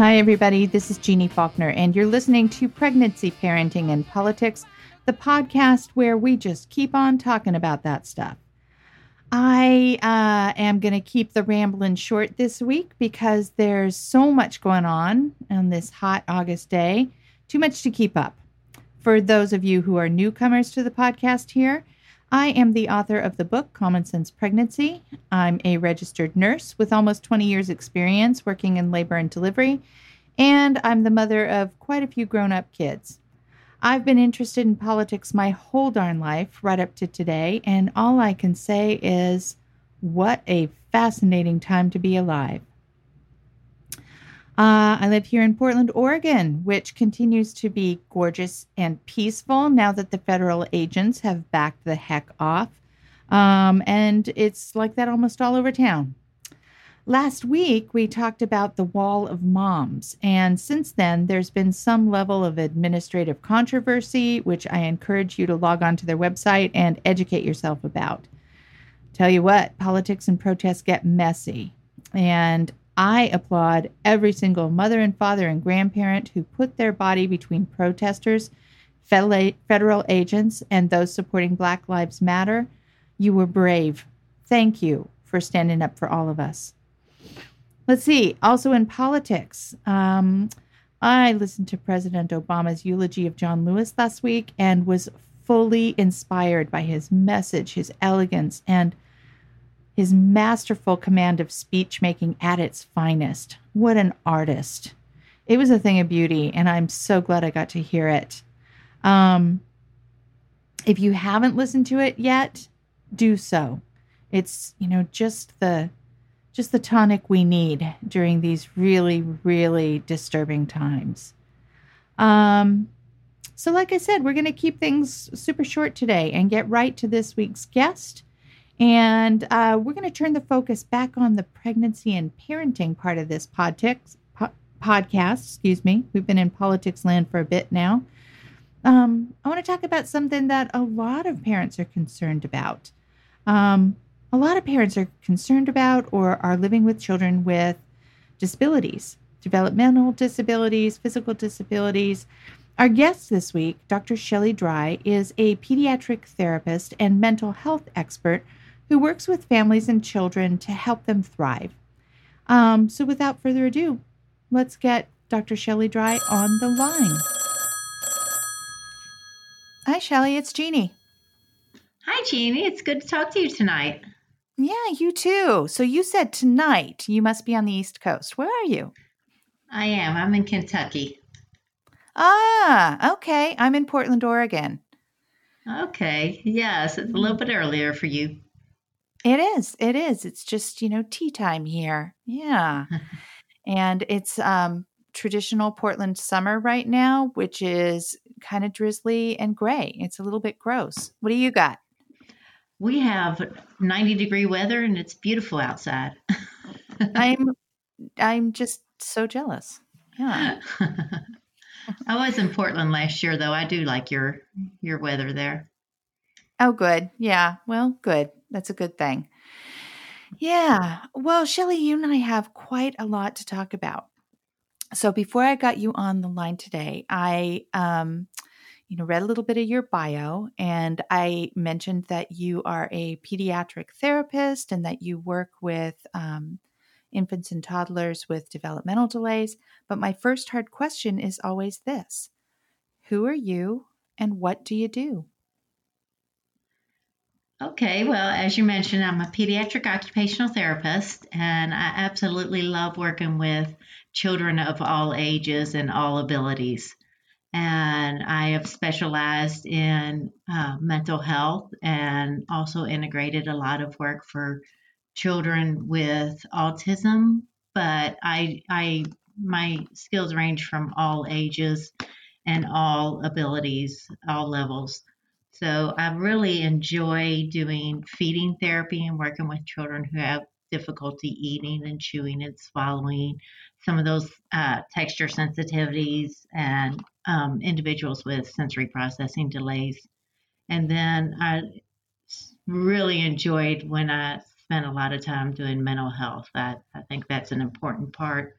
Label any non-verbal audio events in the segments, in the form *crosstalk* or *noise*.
Hi, everybody. This is Jeannie Faulkner, and you're listening to Pregnancy, Parenting, and Politics, the podcast where we just keep on talking about that stuff. I uh, am going to keep the rambling short this week because there's so much going on on this hot August day. Too much to keep up. For those of you who are newcomers to the podcast here, I am the author of the book Common Sense Pregnancy. I'm a registered nurse with almost 20 years' experience working in labor and delivery, and I'm the mother of quite a few grown up kids. I've been interested in politics my whole darn life, right up to today, and all I can say is what a fascinating time to be alive. Uh, I live here in Portland, Oregon, which continues to be gorgeous and peaceful now that the federal agents have backed the heck off. Um, and it's like that almost all over town. Last week, we talked about the wall of moms, and since then, there's been some level of administrative controversy, which I encourage you to log on to their website and educate yourself about. Tell you what, politics and protests get messy, and I applaud every single mother and father and grandparent who put their body between protesters, federal agents, and those supporting Black Lives Matter. You were brave. Thank you for standing up for all of us. Let's see. Also in politics, um, I listened to President Obama's eulogy of John Lewis last week and was fully inspired by his message, his elegance, and his masterful command of speech making at its finest. What an artist. It was a thing of beauty, and I'm so glad I got to hear it. Um, if you haven't listened to it yet, do so. It's, you know, just the just the tonic we need during these really, really disturbing times. Um, so, like I said, we're going to keep things super short today and get right to this week's guest. And uh, we're going to turn the focus back on the pregnancy and parenting part of this podtics, po- podcast. Excuse me. We've been in politics land for a bit now. Um, I want to talk about something that a lot of parents are concerned about. Um, a lot of parents are concerned about or are living with children with disabilities, developmental disabilities, physical disabilities. Our guest this week, Dr. Shelley Dry, is a pediatric therapist and mental health expert who works with families and children to help them thrive. Um, so, without further ado, let's get Dr. Shelley Dry on the line. Hi, Shelley. It's Jeannie. Hi, Jeannie. It's good to talk to you tonight. Yeah, you too. So, you said tonight you must be on the East Coast. Where are you? I am. I'm in Kentucky. Ah, okay. I'm in Portland, Oregon. Okay. Yes, it's a little bit earlier for you. It is. It is. It's just, you know, tea time here. Yeah. *laughs* and it's um traditional Portland summer right now, which is kind of drizzly and gray. It's a little bit gross. What do you got? We have 90 degree weather and it's beautiful outside. *laughs* I'm I'm just so jealous. Yeah. *laughs* I was in Portland last year though. I do like your your weather there. Oh good. Yeah. Well, good. That's a good thing. Yeah. Well, Shelley, you and I have quite a lot to talk about. So before I got you on the line today, I um you know read a little bit of your bio and I mentioned that you are a pediatric therapist and that you work with um, infants and toddlers with developmental delays. But my first hard question is always this Who are you and what do you do? Okay, well, as you mentioned, I'm a pediatric occupational therapist, and I absolutely love working with children of all ages and all abilities. And I have specialized in uh, mental health and also integrated a lot of work for children with autism. But I, I, my skills range from all ages and all abilities, all levels. So I really enjoy doing feeding therapy and working with children who have difficulty eating and chewing and swallowing, some of those uh, texture sensitivities, and um, individuals with sensory processing delays. And then I really enjoyed when I spent a lot of time doing mental health. I, I think that's an important part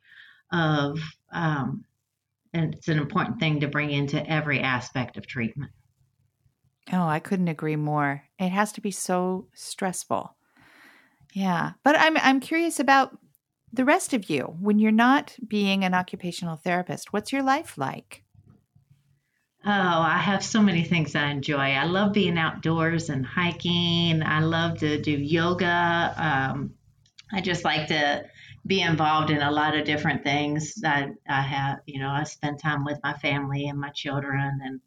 of um, and it's an important thing to bring into every aspect of treatment. Oh, I couldn't agree more. It has to be so stressful. Yeah. But I'm I'm curious about the rest of you. When you're not being an occupational therapist, what's your life like? Oh, I have so many things I enjoy. I love being outdoors and hiking. I love to do yoga. Um, I just like to be involved in a lot of different things. I, I have, you know, I spend time with my family and my children and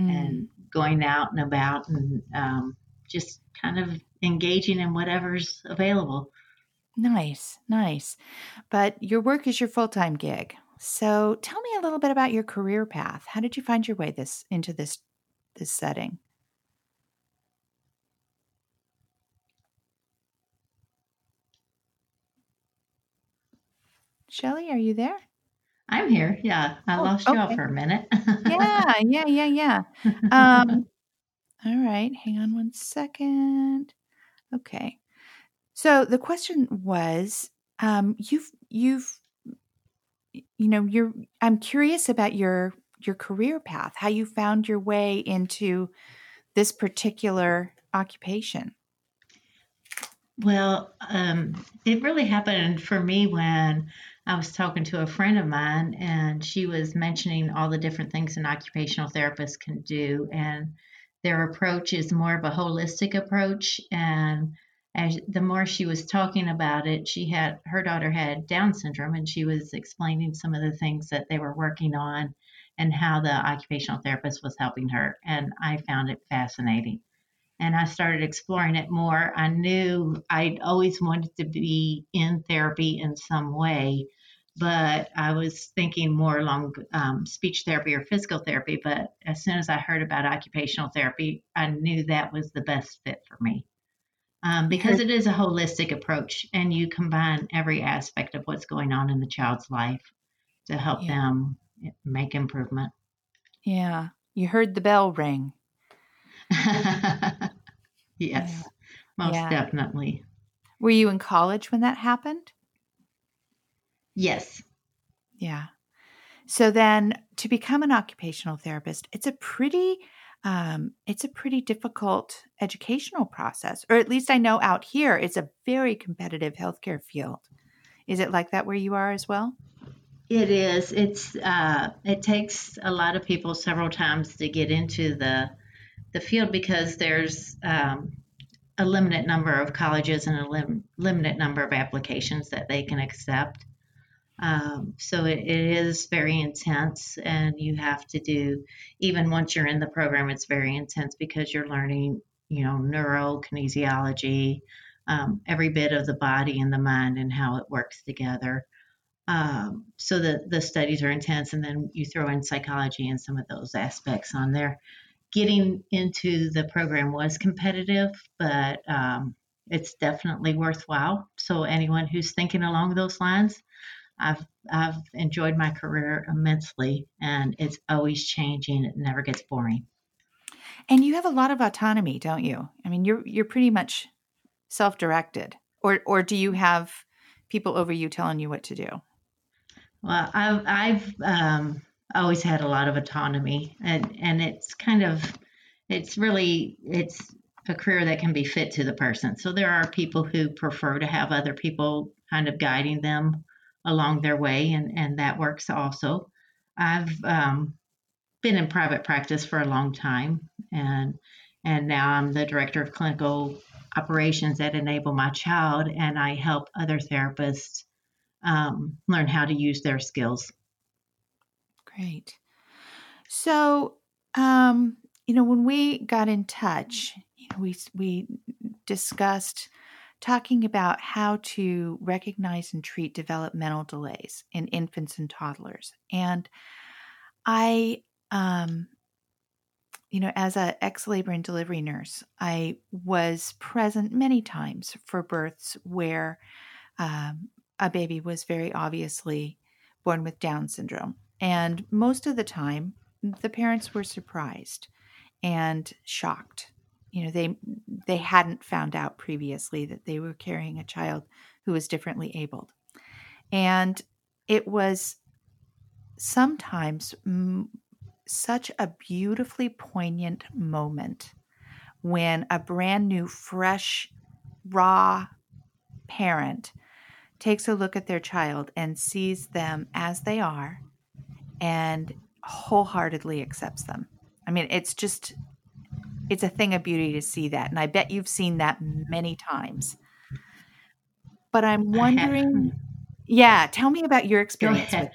mm. and going out and about and um, just kind of engaging in whatever's available. Nice, nice. But your work is your full time gig. So tell me a little bit about your career path. How did you find your way this into this this setting? Shelly, are you there? I'm here. Yeah, I oh, lost you okay. for a minute. *laughs* yeah, yeah, yeah, yeah. *laughs* Um, all right, hang on one second. Okay. So the question was, um, you've you've you know, you're I'm curious about your your career path, how you found your way into this particular occupation. Well, um, it really happened for me when I was talking to a friend of mine, and she was mentioning all the different things an occupational therapist can do, and their approach is more of a holistic approach. And as the more she was talking about it, she had her daughter had Down syndrome, and she was explaining some of the things that they were working on and how the occupational therapist was helping her. And I found it fascinating and I started exploring it more. I knew I'd always wanted to be in therapy in some way, but I was thinking more along um, speech therapy or physical therapy. But as soon as I heard about occupational therapy, I knew that was the best fit for me. Um, because it is a holistic approach and you combine every aspect of what's going on in the child's life to help yeah. them make improvement. Yeah. You heard the bell ring. *laughs* yes, yeah. most yeah. definitely. Were you in college when that happened? Yes. Yeah. So then to become an occupational therapist, it's a pretty um, it's a pretty difficult educational process, or at least I know out here it's a very competitive healthcare field. Is it like that where you are as well? It is. It's uh, it takes a lot of people several times to get into the the field because there's um, a limited number of colleges and a lim- limited number of applications that they can accept. Um, so it, it is very intense, and you have to do, even once you're in the program, it's very intense because you're learning, you know, neurokinesiology, um, every bit of the body and the mind and how it works together. Um, so the, the studies are intense, and then you throw in psychology and some of those aspects on there getting into the program was competitive, but um, it's definitely worthwhile. So anyone who's thinking along those lines, I've I've enjoyed my career immensely, and it's always changing. It never gets boring. And you have a lot of autonomy, don't you? I mean, you're you're pretty much self-directed, or or do you have people over you telling you what to do? Well, I've I've um, always had a lot of autonomy. And and it's kind of it's really it's a career that can be fit to the person. So there are people who prefer to have other people kind of guiding them along their way and and that works also. I've um, been in private practice for a long time and and now i'm the director of clinical operations at enable my child and i help other therapists um, learn how to use their skills Great. So, um, you know, when we got in touch, you know, we we discussed talking about how to recognize and treat developmental delays in infants and toddlers. And I um you know, as a ex labor and delivery nurse, I was present many times for births where um, a baby was very obviously born with Down syndrome. And most of the time, the parents were surprised and shocked. You know, they they hadn't found out previously that they were carrying a child who was differently abled. And it was sometimes m- such a beautifully poignant moment when a brand new, fresh, raw parent takes a look at their child and sees them as they are and wholeheartedly accepts them. I mean, it's just, it's a thing of beauty to see that. And I bet you've seen that many times. But I'm wondering, hmm. yeah, tell me about your experience. With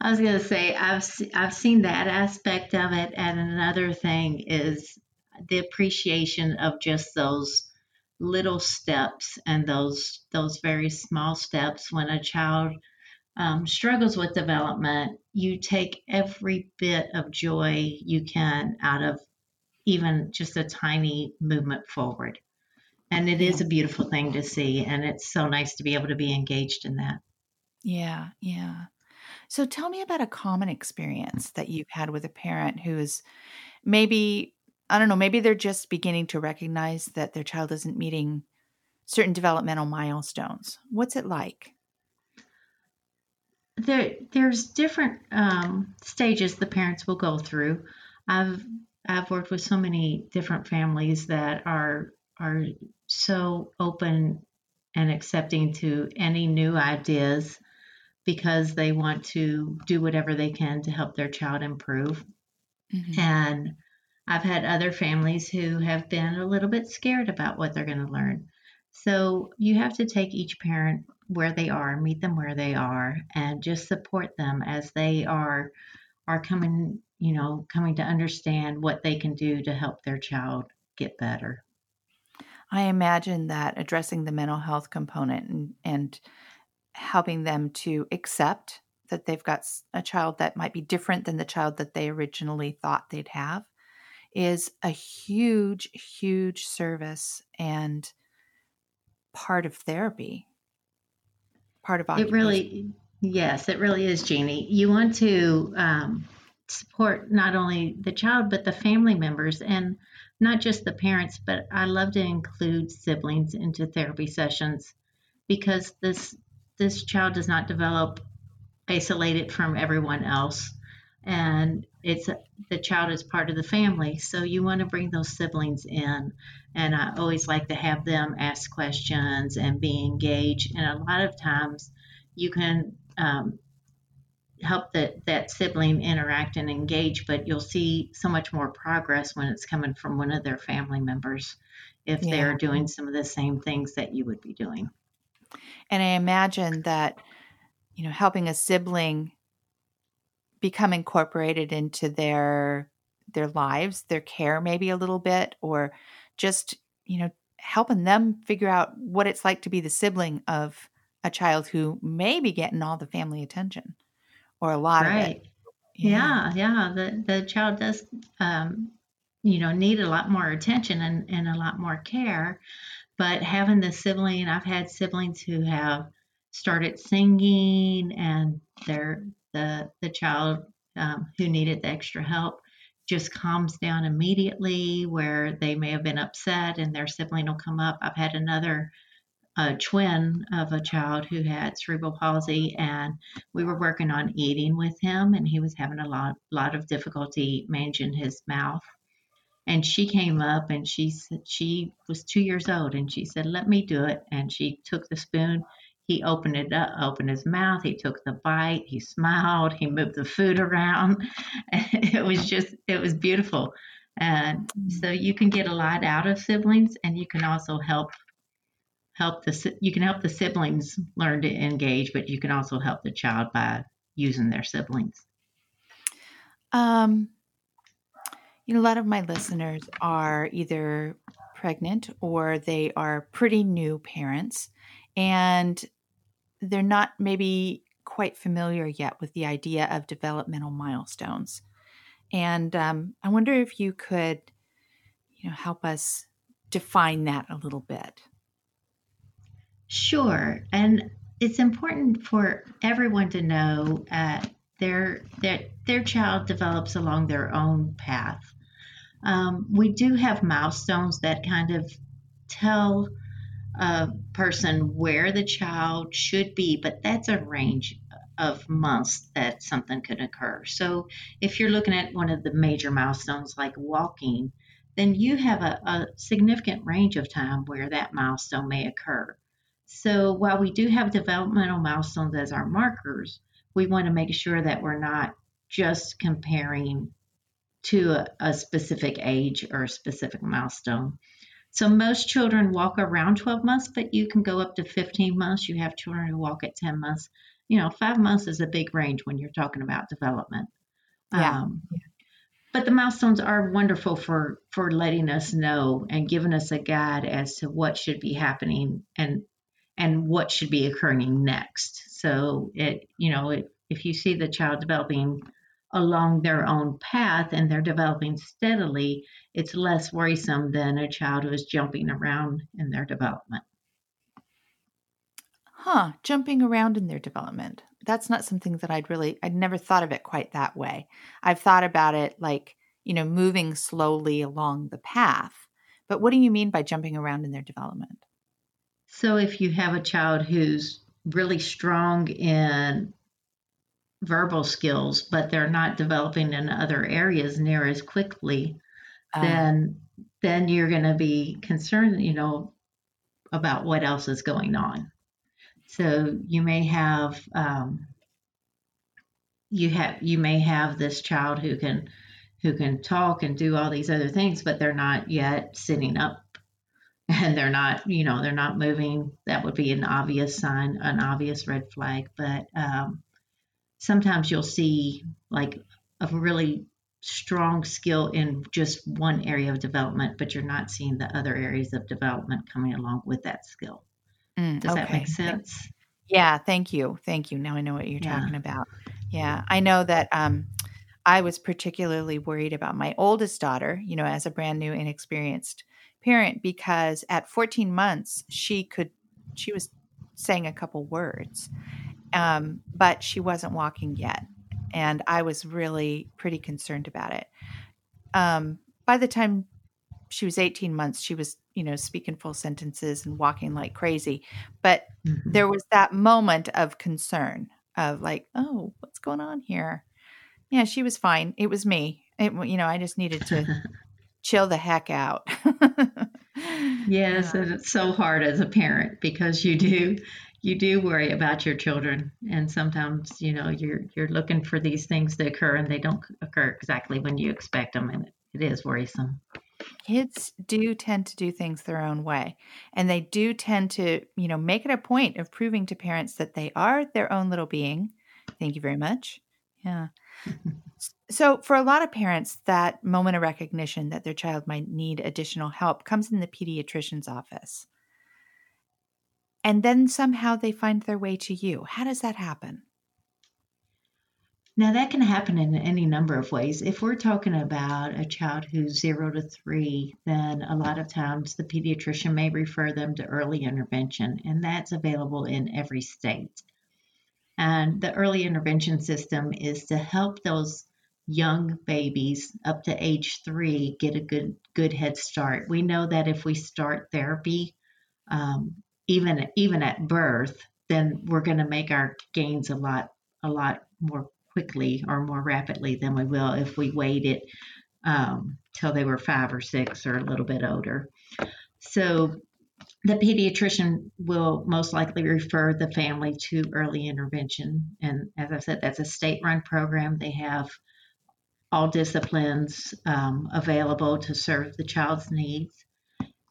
I was going to say I've I've seen that aspect of it, and another thing is the appreciation of just those little steps and those those very small steps when a child um, struggles with development you take every bit of joy you can out of even just a tiny movement forward and it is a beautiful thing to see and it's so nice to be able to be engaged in that yeah yeah so tell me about a common experience that you've had with a parent who is maybe I don't know, maybe they're just beginning to recognize that their child isn't meeting certain developmental milestones. What's it like? There, there's different um, stages the parents will go through. I've I've worked with so many different families that are are so open and accepting to any new ideas because they want to do whatever they can to help their child improve. Mm-hmm. And I've had other families who have been a little bit scared about what they're going to learn. So you have to take each parent where they are, meet them where they are, and just support them as they are are coming, you know, coming to understand what they can do to help their child get better. I imagine that addressing the mental health component and, and helping them to accept that they've got a child that might be different than the child that they originally thought they'd have is a huge, huge service and part of therapy. Part of it really, yes, it really is, Jeannie. You want to um, support not only the child but the family members and not just the parents. But I love to include siblings into therapy sessions because this this child does not develop isolated from everyone else and it's the child is part of the family. So you want to bring those siblings in. And i always like to have them ask questions and be engaged. And a lot of times you can um, help that that sibling interact and engage but you'll see so much more progress when it's coming from one of their family members if yeah. they're doing some of the same things that you would be doing. And i imagine that you know helping a sibling become incorporated into their their lives, their care maybe a little bit or just, you know, helping them figure out what it's like to be the sibling of a child who may be getting all the family attention or a lot right. of it. Yeah, yeah. yeah. The the child does um, you know, need a lot more attention and, and a lot more care. But having the sibling, I've had siblings who have started singing and they're the the child um, who needed the extra help just calms down immediately where they may have been upset and their sibling will come up. I've had another uh, twin of a child who had cerebral palsy and we were working on eating with him and he was having a lot lot of difficulty managing his mouth. And she came up and she said she was two years old and she said let me do it. And she took the spoon he opened it up, opened his mouth. He took the bite. He smiled. He moved the food around. *laughs* it was just, it was beautiful. And so you can get a lot out of siblings, and you can also help help the you can help the siblings learn to engage, but you can also help the child by using their siblings. Um, you know, a lot of my listeners are either pregnant or they are pretty new parents, and they're not maybe quite familiar yet with the idea of developmental milestones. And um, I wonder if you could, you know, help us define that a little bit. Sure, and it's important for everyone to know uh, their that their child develops along their own path. Um, we do have milestones that kind of tell a person where the child should be, but that's a range of months that something could occur. So if you're looking at one of the major milestones like walking, then you have a, a significant range of time where that milestone may occur. So while we do have developmental milestones as our markers, we want to make sure that we're not just comparing to a, a specific age or a specific milestone. So most children walk around 12 months, but you can go up to 15 months. You have children who walk at 10 months. You know, five months is a big range when you're talking about development. Yeah. Um, but the milestones are wonderful for for letting us know and giving us a guide as to what should be happening and and what should be occurring next. So it, you know, it, if you see the child developing along their own path and they're developing steadily, it's less worrisome than a child who is jumping around in their development. Huh, jumping around in their development. That's not something that I'd really, I'd never thought of it quite that way. I've thought about it like, you know, moving slowly along the path. But what do you mean by jumping around in their development? So if you have a child who's really strong in verbal skills, but they're not developing in other areas near as quickly, uh, then then you're going to be concerned, you know, about what else is going on. So you may have um, you have you may have this child who can who can talk and do all these other things, but they're not yet sitting up *laughs* and they're not you know they're not moving. That would be an obvious sign, an obvious red flag. But um, sometimes you'll see like a really strong skill in just one area of development, but you're not seeing the other areas of development coming along with that skill. Mm, Does okay. that make sense? Yeah, thank you. Thank you. Now I know what you're yeah. talking about. Yeah, I know that um, I was particularly worried about my oldest daughter, you know, as a brand new, inexperienced parent, because at 14 months, she could, she was saying a couple words um, but she wasn't walking yet. And I was really pretty concerned about it. Um, by the time she was 18 months, she was, you know, speaking full sentences and walking like crazy. But mm-hmm. there was that moment of concern of like, oh, what's going on here? Yeah, she was fine. It was me. It, you know, I just needed to *laughs* chill the heck out. *laughs* yes, and it's so hard as a parent because you do you do worry about your children. And sometimes you know you're you're looking for these things to occur and they don't occur exactly when you expect them and it is worrisome. Kids do tend to do things their own way and they do tend to you know make it a point of proving to parents that they are their own little being. Thank you very much. Yeah. So for a lot of parents that moment of recognition that their child might need additional help comes in the pediatrician's office and then somehow they find their way to you. How does that happen? Now, that can happen in any number of ways. If we're talking about a child who's zero to three, then a lot of times the pediatrician may refer them to early intervention, and that's available in every state. And the early intervention system is to help those young babies up to age three get a good good head start. We know that if we start therapy um, even even at birth, then we're going to make our gains a lot a lot more quickly or more rapidly than we will if we waited um, till they were five or six or a little bit older. So the pediatrician will most likely refer the family to early intervention. And as I said, that's a state run program. They have all disciplines um, available to serve the child's needs.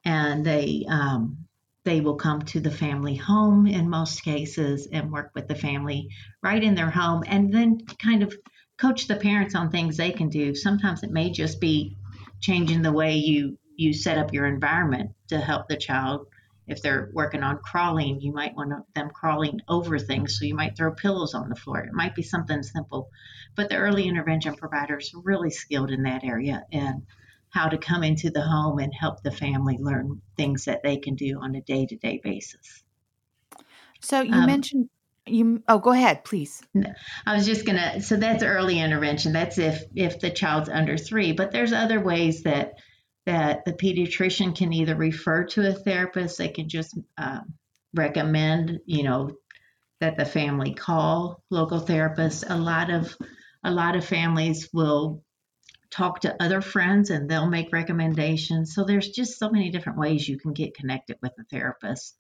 And they um, they will come to the family home in most cases and work with the family right in their home and then kind of coach the parents on things they can do. Sometimes it may just be changing the way you you set up your environment to help the child. If they're working on crawling, you might want them crawling over things, so you might throw pillows on the floor. It might be something simple, but the early intervention providers are really skilled in that area and how to come into the home and help the family learn things that they can do on a day to day basis. So you um, mentioned you oh go ahead please i was just gonna so that's early intervention that's if if the child's under three but there's other ways that that the pediatrician can either refer to a therapist they can just uh, recommend you know that the family call local therapists. A lot of a lot of families will talk to other friends and they'll make recommendations. So there's just so many different ways you can get connected with a therapist.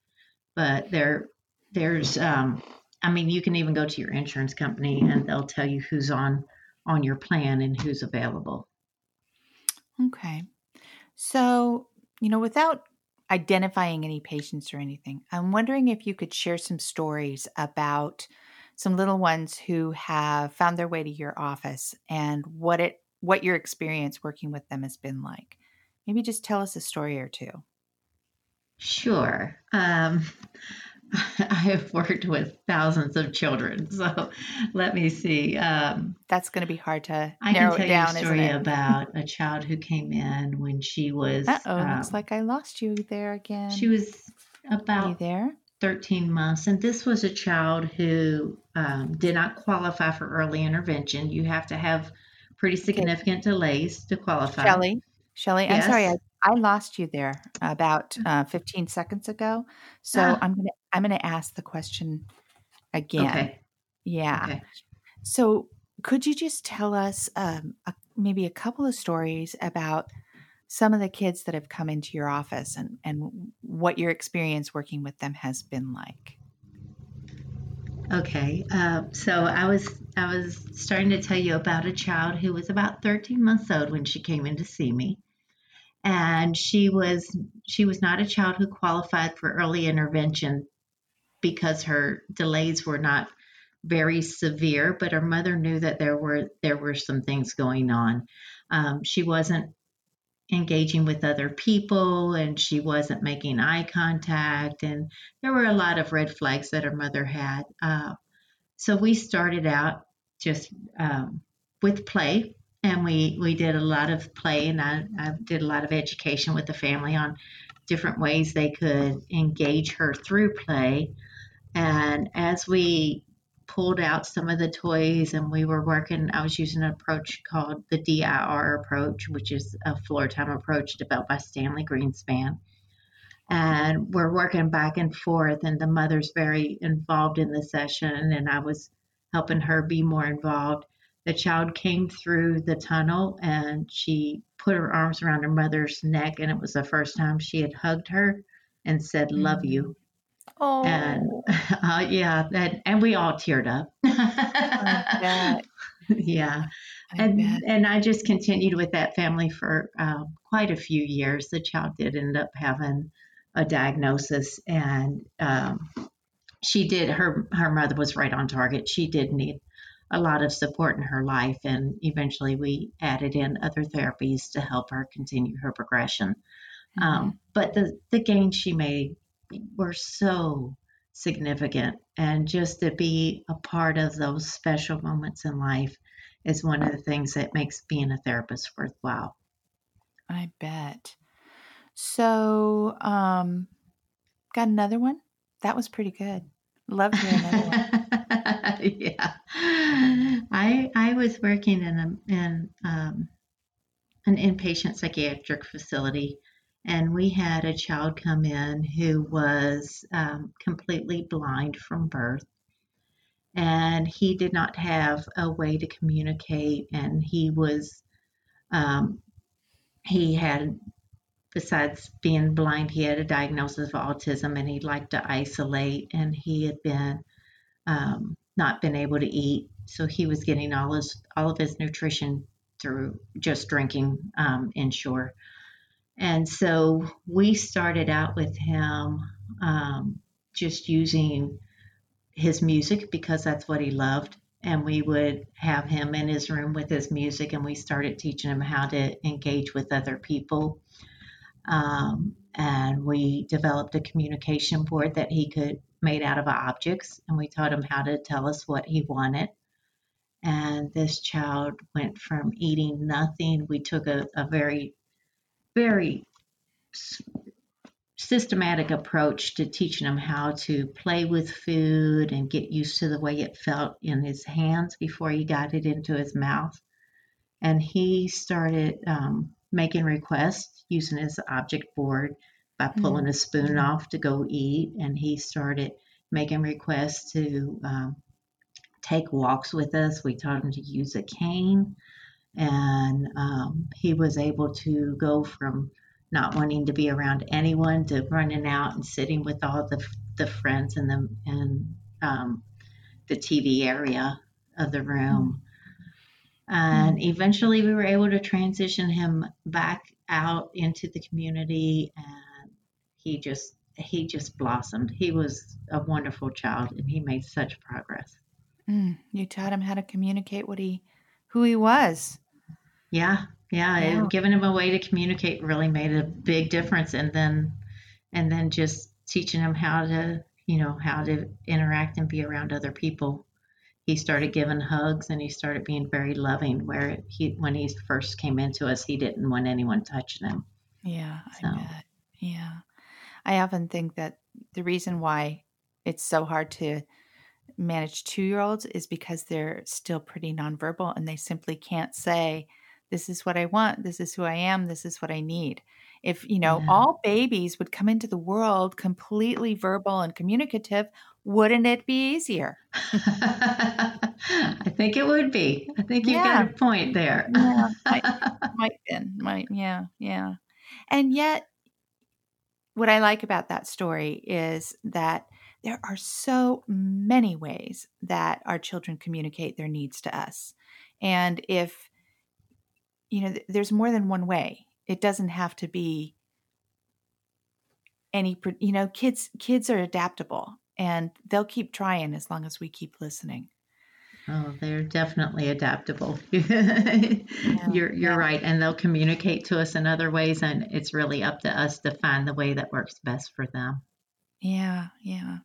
But there there's um, I mean you can even go to your insurance company and they'll tell you who's on on your plan and who's available. Okay. So, you know, without identifying any patients or anything, I'm wondering if you could share some stories about some little ones who have found their way to your office and what it what your experience working with them has been like. Maybe just tell us a story or two. Sure. Um, *laughs* I have worked with thousands of children, so let me see. Um, That's going to be hard to I narrow can tell down, you a story about *laughs* a child who came in when she was. oh, um, looks like I lost you there again. She was about there. 13 months, and this was a child who um, did not qualify for early intervention. You have to have pretty significant okay. delays to qualify. Shelly, Shelly, yes. I'm sorry, I, I lost you there about uh, 15 seconds ago. So ah. I'm gonna I'm gonna ask the question again. Okay. Yeah. Okay. So could you just tell us um, a, maybe a couple of stories about some of the kids that have come into your office and, and what your experience working with them has been like? Okay, uh, so I was I was starting to tell you about a child who was about 13 months old when she came in to see me, and she was she was not a child who qualified for early intervention because her delays were not very severe, but her mother knew that there were there were some things going on. Um, she wasn't engaging with other people and she wasn't making eye contact and there were a lot of red flags that her mother had. Uh, so we started out just um, with play and we we did a lot of play and I, I did a lot of education with the family on different ways they could engage her through play. And as we pulled out some of the toys and we were working i was using an approach called the dir approach which is a floor time approach developed by stanley greenspan. And we're working back and forth and the mother's very involved in the session and i was helping her be more involved. The child came through the tunnel and she put her arms around her mother's neck and it was the first time she had hugged her and said love mm-hmm. you Oh, and *laughs* uh, yeah, that, and we all teared up. *laughs* yeah, I and bet. and I just continued with that family for uh, quite a few years. The child did end up having a diagnosis, and um, she did. Her her mother was right on target. She did need a lot of support in her life, and eventually we added in other therapies to help her continue her progression. Mm-hmm. Um, but the the gains she made were so significant. And just to be a part of those special moments in life is one of the things that makes being a therapist worthwhile. I bet. So, um, got another one? That was pretty good. Love to hear another one. *laughs* yeah. I I was working in a in um, an inpatient psychiatric facility and we had a child come in who was um, completely blind from birth. And he did not have a way to communicate and he was um, he had besides being blind he had a diagnosis of autism and he liked to isolate and he had been um, not been able to eat. So he was getting all his all of his nutrition through just drinking um, Ensure and so we started out with him um, just using his music because that's what he loved. And we would have him in his room with his music, and we started teaching him how to engage with other people. Um, and we developed a communication board that he could made out of objects, and we taught him how to tell us what he wanted. And this child went from eating nothing. We took a, a very very systematic approach to teaching him how to play with food and get used to the way it felt in his hands before he got it into his mouth. And he started um, making requests using his object board by pulling mm-hmm. a spoon off to go eat. And he started making requests to um, take walks with us. We taught him to use a cane, and um, he was able to go from not wanting to be around anyone to running out and sitting with all the the friends in the in um, the TV area of the room. And eventually, we were able to transition him back out into the community, and he just he just blossomed. He was a wonderful child, and he made such progress. Mm, you taught him how to communicate what he, who he was. Yeah, yeah, Yeah. and giving him a way to communicate really made a big difference. And then, and then just teaching him how to, you know, how to interact and be around other people. He started giving hugs, and he started being very loving. Where he, when he first came into us, he didn't want anyone touching him. Yeah, So- I bet. Yeah. I often think that the reason why it's so hard to manage two year olds is because they're still pretty nonverbal and they simply can't say, This is what I want. This is who I am. This is what I need. If, you know, Yeah. all babies would come into the world completely verbal and communicative, wouldn't it be easier? I think it would be. I think you've Yeah. got a point there. Yeah, might *laughs* been might yeah yeah and yet what i like about that story is that there are so many ways that our children communicate their needs to us and if you know th- there's more than one way it doesn't have to be any pr- you know kids kids are adaptable and they'll keep trying as long as we keep listening Oh, they're definitely adaptable. *laughs* you're you're yeah. right, and they'll communicate to us in other ways, and it's really up to us to find the way that works best for them. Yeah, yeah.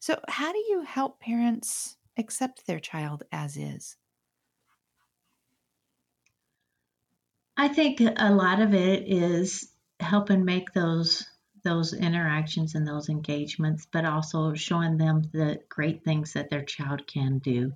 So, how do you help parents accept their child as is? I think a lot of it is helping make those those interactions and those engagements, but also showing them the great things that their child can do.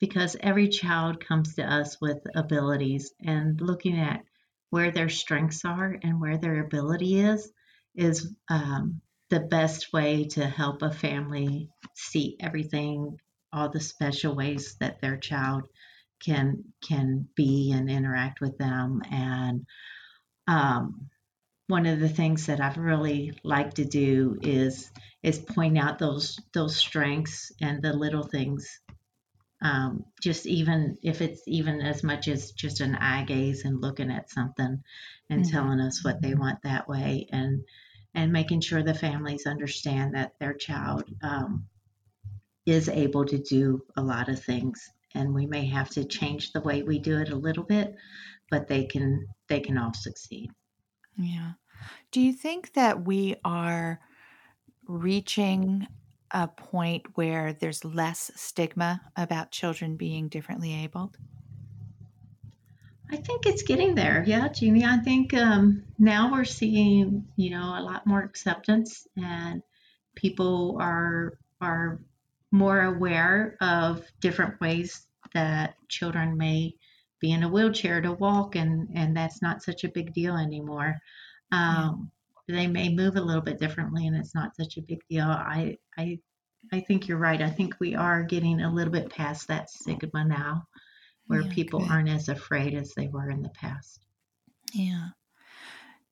Because every child comes to us with abilities, and looking at where their strengths are and where their ability is is um, the best way to help a family see everything, all the special ways that their child can can be and interact with them. And um, one of the things that I've really liked to do is is point out those those strengths and the little things. Um, just even if it's even as much as just an eye gaze and looking at something and Mhm. telling us what they want that way and and making sure the families understand that their child um, is able to do a lot of things and we may have to change the way we do it a little bit but they can they can all succeed Yeah. Do you think that we are reaching a point where there's less stigma about children being differently abled? I think it's getting there. Yeah, Jeannie. I think um, now we're seeing, you know, a lot more acceptance, and people are are more aware of different ways that children may be in a wheelchair to walk, and and that's not such a big deal anymore. Um, They may move a little bit differently, and it's not such a big deal. I I I think you're right. I think we are getting a little bit past that stigma now where Yeah, people good. aren't as afraid as they were in the past. Yeah.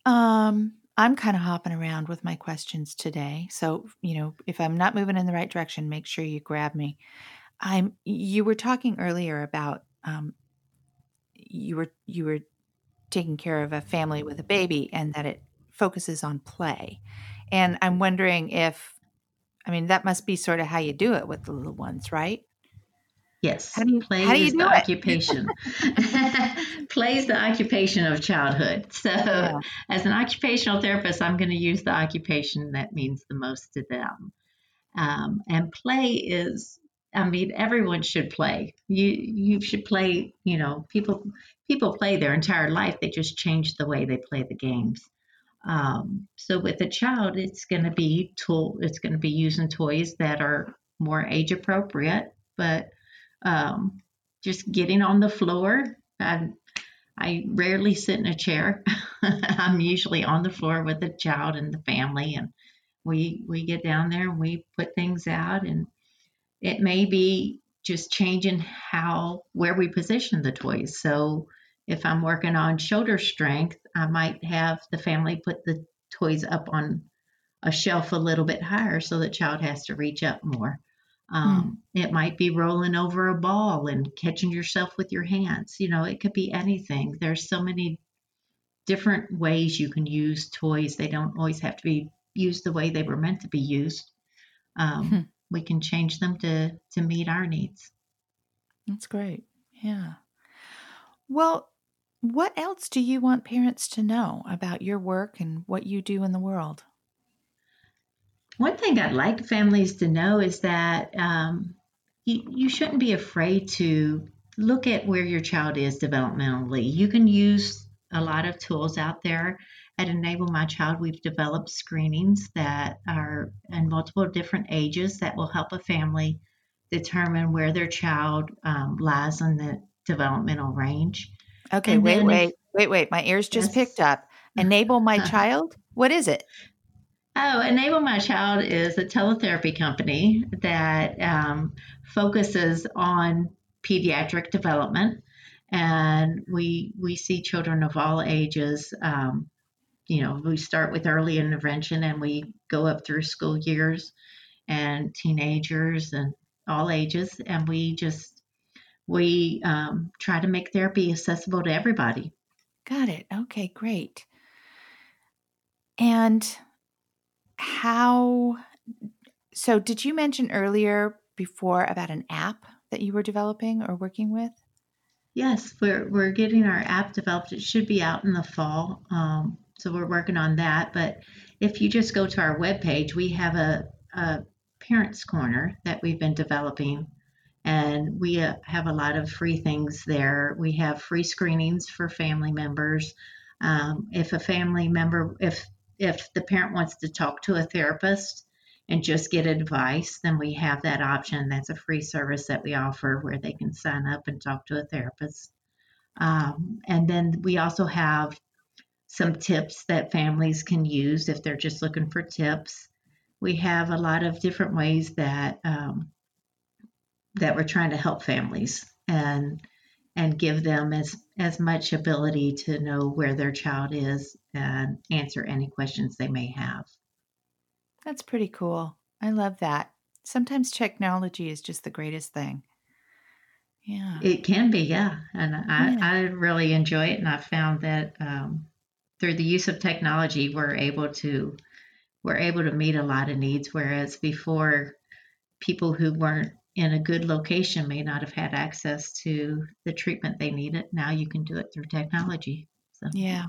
Um, I'm kind of hopping around with my questions today. So, you know, if I'm not moving in the right direction, make sure you grab me. I'm you were talking earlier about um you were you were taking care of a family with a baby and that it focuses on play. And I'm wondering if I mean that must be sort of how you do it with the little ones, right? Yes, How do you- play how do you is do the it? occupation. *laughs* play is the occupation of childhood. *laughs* So, Yeah. as an occupational therapist, I'm going to use the occupation that means the most to them. Um, and play is, I mean, everyone should play. You you should play. You know, people people play their entire life. They just change the way they play the games. Um, so with a child, it's going to be tool. It's going to be using toys that are more age appropriate, but um, just getting on the floor. I, I rarely sit in a chair. *laughs* I'm usually on the floor with the child and the family, and We we get down there and we put things out, and it may be just changing how where we position the toys. So if I'm working on shoulder strength, I might have the family put the toys up on a shelf a little bit higher so the child has to reach up more. Um, mm. It might be rolling over a ball and catching yourself with your hands. You know, it could be anything. There's so many different ways you can use toys. They don't always have to be used the way they were meant to be used. Um, hmm. We can change them to to meet our needs. That's great. Yeah. Well, what else do you want parents to know about your work and what you do in the world? One thing I'd like families to know is that um, you, you shouldn't be afraid to look at where your child is developmentally. You can use a lot of tools out there. At Enable My Child, we've developed screenings that are in multiple different ages that will help a family determine where their child um, lies in the developmental range. Okay, and wait, wait, wait, wait. My ears just yes. picked up. *laughs* Enable My Child? What is it? Oh, Enable My Child is a teletherapy company that um, focuses on pediatric development, and we we see children of all ages. Um, you know, we start with early intervention, and we go up through school years, and teenagers, and all ages, and we just we um, try to make therapy accessible to everybody. Got it. Okay, great. And how so did you mention earlier before about an app that you were developing or working with? Yes we're, we're getting our app developed. It should be out in the fall um, so we're working on that. But if you just go to our webpage we have a, a parents corner that we've been developing. And we uh, have a lot of free things there. We have free screenings for family members. Um, if a family member if if the parent wants to talk to a therapist and just get advice, then we have that option. That's a free service that we offer where they can sign up and talk to a therapist. Um, and then we also have some tips that families can use if they're just looking for tips. We have a lot of different ways that um, that we're trying to help families and and give them as as much ability to know where their child is and answer any questions they may have. That's pretty cool. I love that. Sometimes technology is just the greatest thing. Yeah. It can be, yeah. And I, yeah. I really enjoy it. And I found that um, through the use of technology, we're able to we're able to meet a lot of needs. Whereas before, people who weren't in a good location may not have had access to the treatment they needed. Now you can do it through technology. So. Yeah.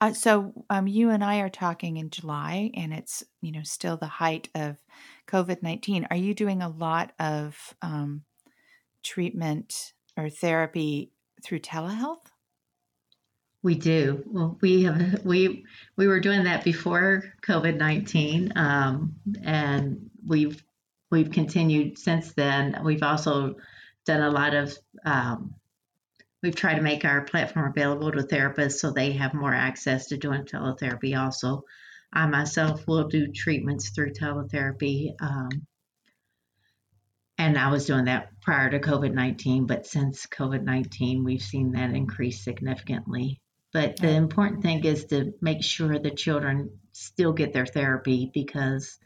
Uh, so um, you and I are talking in July, and it's you know still the height of COVID nineteen. Are you doing a lot of um, treatment or therapy through telehealth? We do. Well, we have we we were doing that before COVID nineteen, um, and we've we've continued since then. We've also done a lot of um, we've tried to make our platform available to therapists so they have more access to doing teletherapy also. I myself will do treatments through teletherapy um, and i was doing that prior to covid-19 but since covid-19 we've seen that increase significantly. But the important thing is to make sure the children still get their therapy because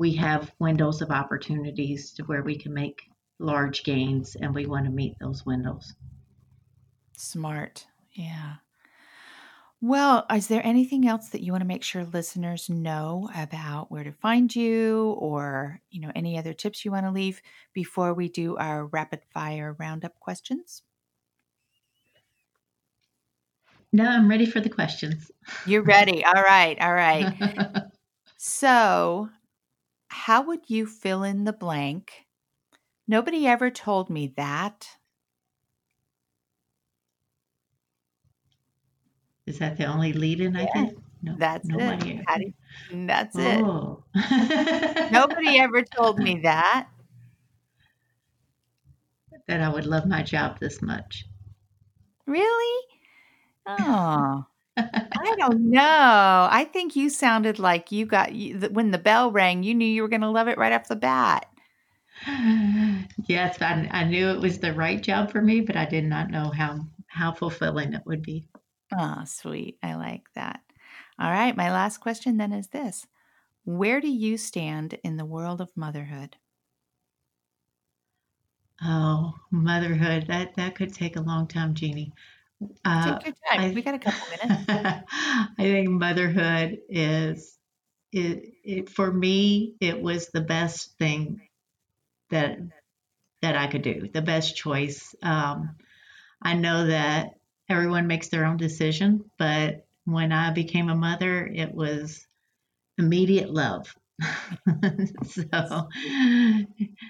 we have windows of opportunities to where we can make large gains and we want to meet those windows Smart. Yeah. Well, is there anything else that you want to make sure listeners know about where to find you or, you know, any other tips you want to leave before we do our rapid fire roundup questions? No, I'm ready for the questions. You're ready. All right. All right. *laughs* so, how would you fill in the blank? Nobody ever told me that. Is that the only lead in, I think? No, that's oh. nobody. it. That's oh. it. nobody ever told me that. That I would love my job this much. Really? *laughs* Oh. I don't know. I think you sounded like you got you, when the bell rang, you knew you were going to love it right off the bat. *sighs* yes, I, I knew it was the right job for me, but I did not know how how fulfilling it would be. Oh, sweet. I like that. All right, my last question then is this. Where do you stand in the world of motherhood? Oh, motherhood. That that could take a long time, Jeannie. Uh, Take your time. I, we got a couple *laughs* minutes. I think motherhood is it, it for me it was the best thing that that I could do, the best choice. Um, I know that everyone makes their own decision, but when I became a mother, it was immediate love. *laughs* so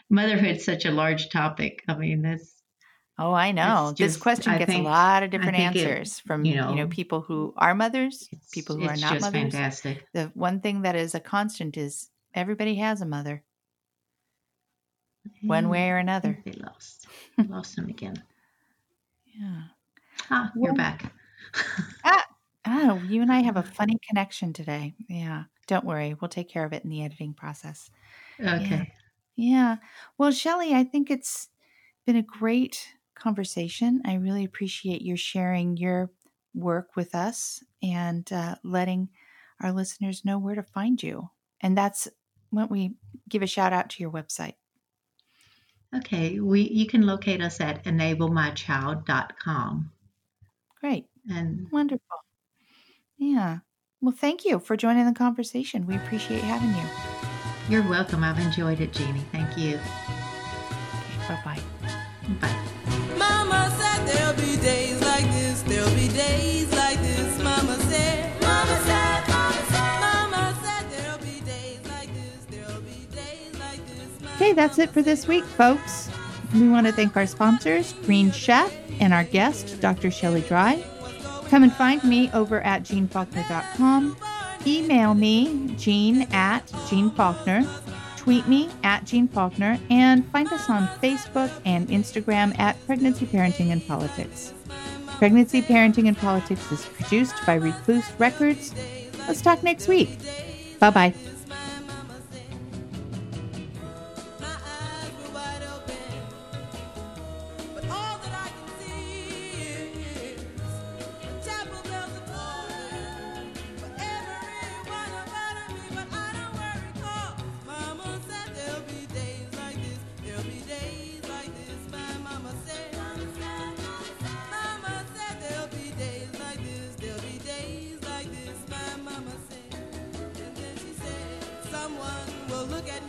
motherhood's such a large topic. I mean, it's Oh, I know. Just, this question gets think, a lot of different answers it, from you know, you know, people who are mothers, people who are not mothers. Fantastic. The one thing that is a constant is everybody has a mother, one way or another. They lost, *laughs* lost him again. Yeah. Ah, you're well, back. *laughs* ah, oh, you and I have a funny connection today. Yeah. Don't worry, we'll take care of it in the editing process. Okay. Yeah. yeah. Well, Shelly, I think it's been a great conversation. I really appreciate your sharing your work with us and uh, letting our listeners know where to find you. And that's when we give a shout out to your website. Okay, we you can locate us at enablemychild.com. Great. And wonderful. Yeah. Well, thank you for joining the conversation. We appreciate having you. You're welcome. I've enjoyed it, Jeannie. Thank you. Okay, bye-bye. Bye. There'll be days like this, there'll be days like this. Okay, that's it for this week, folks. We want to thank our sponsors, Green Chef, and our guest, Dr. Shelly Dry. Come and find me over at jeannefaulkner.com. Email me, jean at jeannefaulkner tweet me at Jeanne Faulkner, and find us on Facebook and Instagram at Pregnancy Parenting and Politics. Pregnancy Parenting and Politics is produced by Recluse Records. Let's talk next week. Bye bye. Look at